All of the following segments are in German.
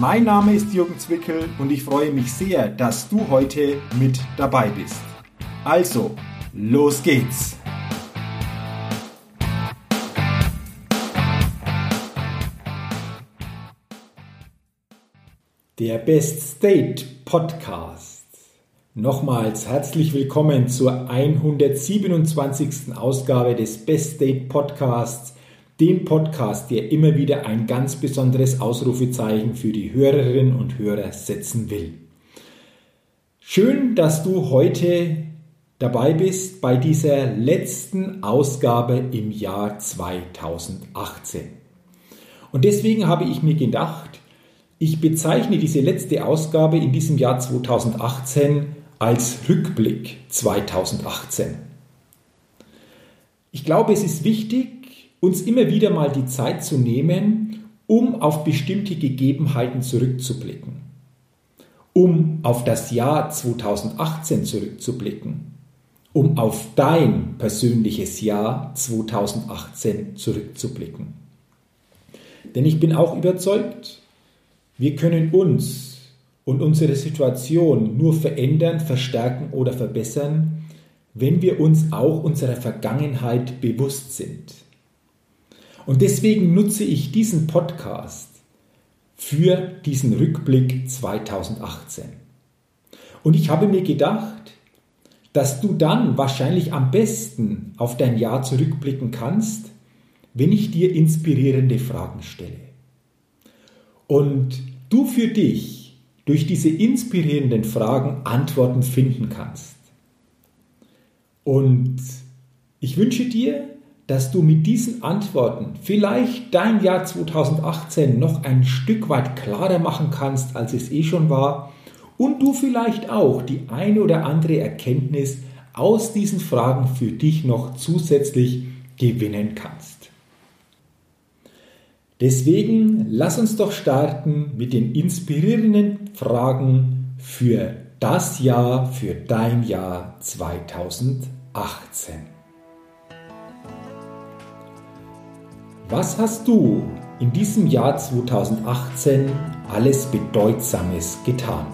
Mein Name ist Jürgen Zwickel und ich freue mich sehr, dass du heute mit dabei bist. Also, los geht's! Der Best State Podcast. Nochmals herzlich willkommen zur 127. Ausgabe des Best State Podcasts dem Podcast, der immer wieder ein ganz besonderes Ausrufezeichen für die Hörerinnen und Hörer setzen will. Schön, dass du heute dabei bist bei dieser letzten Ausgabe im Jahr 2018. Und deswegen habe ich mir gedacht, ich bezeichne diese letzte Ausgabe in diesem Jahr 2018 als Rückblick 2018. Ich glaube, es ist wichtig, uns immer wieder mal die Zeit zu nehmen, um auf bestimmte Gegebenheiten zurückzublicken, um auf das Jahr 2018 zurückzublicken, um auf dein persönliches Jahr 2018 zurückzublicken. Denn ich bin auch überzeugt, wir können uns und unsere Situation nur verändern, verstärken oder verbessern, wenn wir uns auch unserer Vergangenheit bewusst sind. Und deswegen nutze ich diesen Podcast für diesen Rückblick 2018. Und ich habe mir gedacht, dass du dann wahrscheinlich am besten auf dein Jahr zurückblicken kannst, wenn ich dir inspirierende Fragen stelle. Und du für dich durch diese inspirierenden Fragen Antworten finden kannst. Und ich wünsche dir, dass du mit diesen Antworten vielleicht dein Jahr 2018 noch ein Stück weit klarer machen kannst, als es eh schon war und du vielleicht auch die eine oder andere Erkenntnis aus diesen Fragen für dich noch zusätzlich gewinnen kannst. Deswegen lass uns doch starten mit den inspirierenden Fragen für das Jahr, für dein Jahr 2018. Was hast du in diesem Jahr 2018 alles Bedeutsames getan?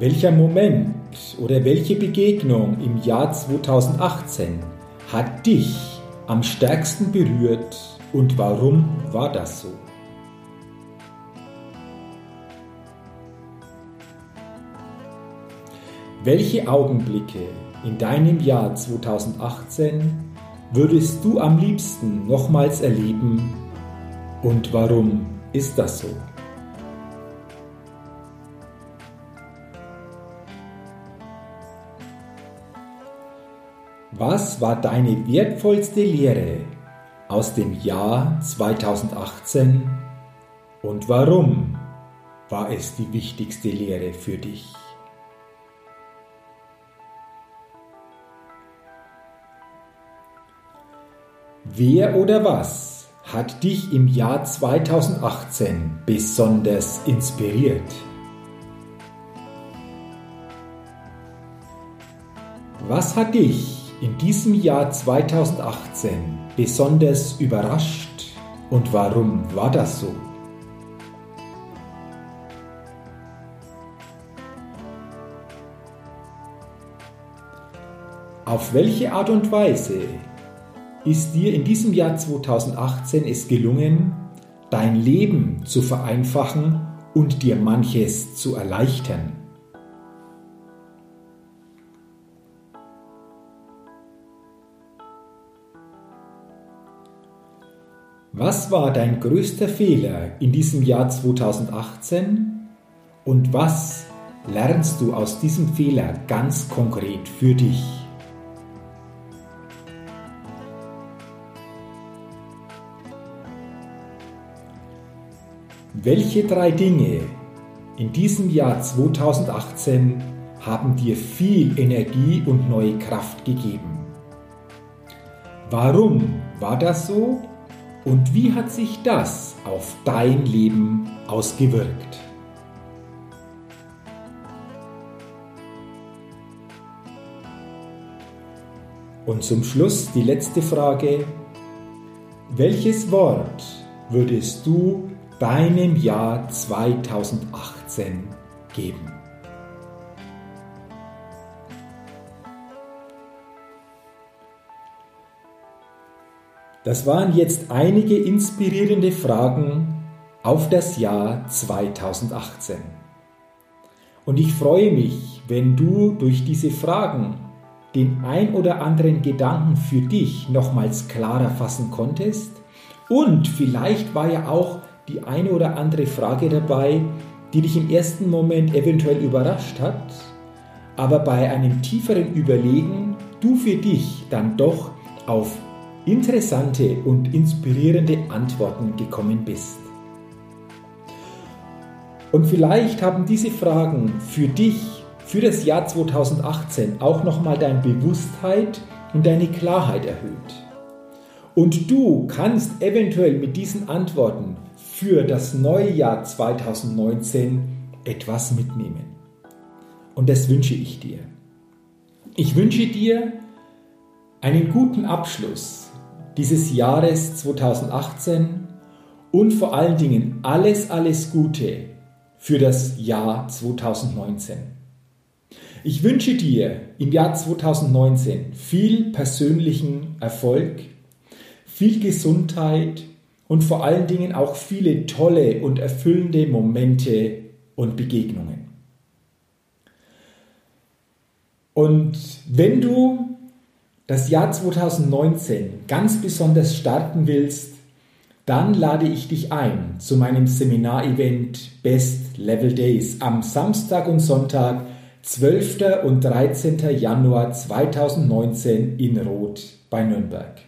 Welcher Moment oder welche Begegnung im Jahr 2018 hat dich am stärksten berührt und warum war das so? Welche Augenblicke in deinem Jahr 2018 würdest du am liebsten nochmals erleben und warum ist das so? Was war deine wertvollste Lehre aus dem Jahr 2018 und warum war es die wichtigste Lehre für dich? Wer oder was hat dich im Jahr 2018 besonders inspiriert? Was hat dich in diesem Jahr 2018 besonders überrascht und warum war das so? Auf welche Art und Weise ist dir in diesem Jahr 2018 es gelungen, dein Leben zu vereinfachen und dir manches zu erleichtern. Was war dein größter Fehler in diesem Jahr 2018 und was lernst du aus diesem Fehler ganz konkret für dich? Welche drei Dinge in diesem Jahr 2018 haben dir viel Energie und neue Kraft gegeben? Warum war das so und wie hat sich das auf dein Leben ausgewirkt? Und zum Schluss die letzte Frage. Welches Wort würdest du deinem Jahr 2018 geben? Das waren jetzt einige inspirierende Fragen auf das Jahr 2018. Und ich freue mich, wenn du durch diese Fragen den ein oder anderen Gedanken für dich nochmals klarer fassen konntest. Und vielleicht war ja auch die eine oder andere Frage dabei, die dich im ersten Moment eventuell überrascht hat, aber bei einem tieferen Überlegen du für dich dann doch auf interessante und inspirierende Antworten gekommen bist. Und vielleicht haben diese Fragen für dich, für das Jahr 2018 auch nochmal deine Bewusstheit und deine Klarheit erhöht. Und du kannst eventuell mit diesen Antworten für das neue Jahr 2019 etwas mitnehmen. Und das wünsche ich dir. Ich wünsche dir einen guten Abschluss dieses Jahres 2018 und vor allen Dingen alles, alles Gute für das Jahr 2019. Ich wünsche dir im Jahr 2019 viel persönlichen Erfolg, viel Gesundheit und vor allen Dingen auch viele tolle und erfüllende Momente und Begegnungen. Und wenn du das Jahr 2019 ganz besonders starten willst, dann lade ich dich ein zu meinem Seminarevent Best Level Days am Samstag und Sonntag, 12. und 13. Januar 2019 in Roth bei Nürnberg.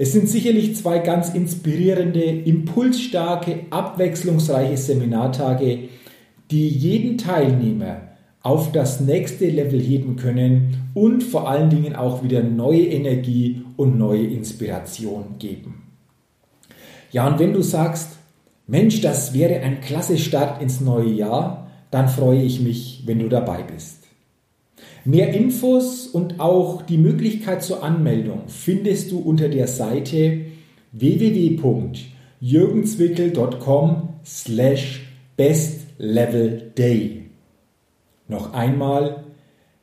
Es sind sicherlich zwei ganz inspirierende, impulsstarke, abwechslungsreiche Seminartage, die jeden Teilnehmer auf das nächste Level heben können und vor allen Dingen auch wieder neue Energie und neue Inspiration geben. Ja, und wenn du sagst, Mensch, das wäre ein klasse Start ins neue Jahr, dann freue ich mich, wenn du dabei bist. Mehr Infos und auch die Möglichkeit zur Anmeldung findest du unter der Seite www.jürgenswickel.com slash bestlevelday. Noch einmal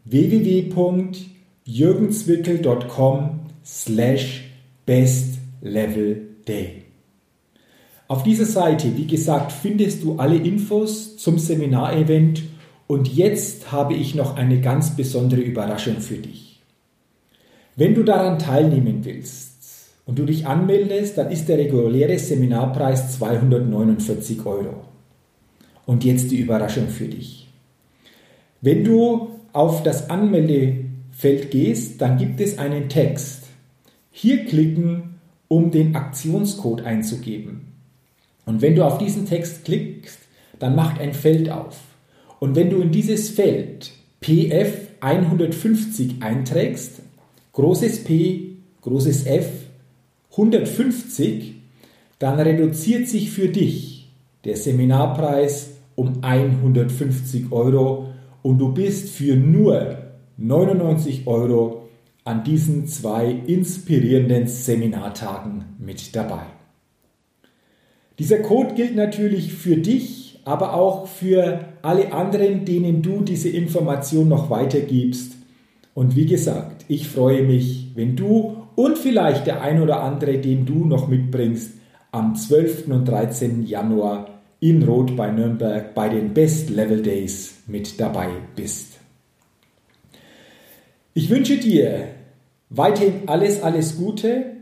www.jürgenswickel.com slash bestlevelday. Auf dieser Seite, wie gesagt, findest du alle Infos zum Seminarevent und jetzt habe ich noch eine ganz besondere Überraschung für dich. Wenn du daran teilnehmen willst und du dich anmeldest, dann ist der reguläre Seminarpreis 249 Euro. Und jetzt die Überraschung für dich. Wenn du auf das Anmeldefeld gehst, dann gibt es einen Text. Hier klicken, um den Aktionscode einzugeben. Und wenn du auf diesen Text klickst, dann macht ein Feld auf. Und wenn du in dieses Feld PF 150 einträgst, großes P, großes F, 150, dann reduziert sich für dich der Seminarpreis um 150 Euro und du bist für nur 99 Euro an diesen zwei inspirierenden Seminartagen mit dabei. Dieser Code gilt natürlich für dich, aber auch für alle anderen, denen du diese Information noch weitergibst. Und wie gesagt, ich freue mich, wenn du und vielleicht der ein oder andere, den du noch mitbringst, am 12. und 13. Januar in Rot bei Nürnberg bei den Best Level Days mit dabei bist. Ich wünsche dir weiterhin alles, alles Gute,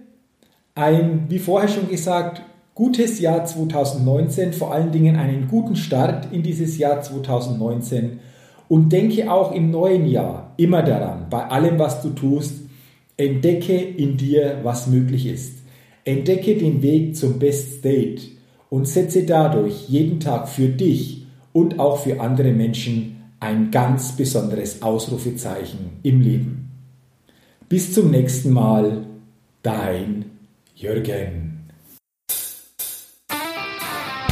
ein, wie vorher schon gesagt, gutes Jahr 2019, vor allen Dingen einen guten Start in dieses Jahr 2019 und denke auch im neuen Jahr immer daran, bei allem, was du tust, entdecke in dir, was möglich ist. Entdecke den Weg zum Best State und setze dadurch jeden Tag für dich und auch für andere Menschen ein ganz besonderes Ausrufezeichen im Leben. Bis zum nächsten Mal, dein Jürgen.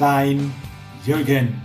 dein Jürgen.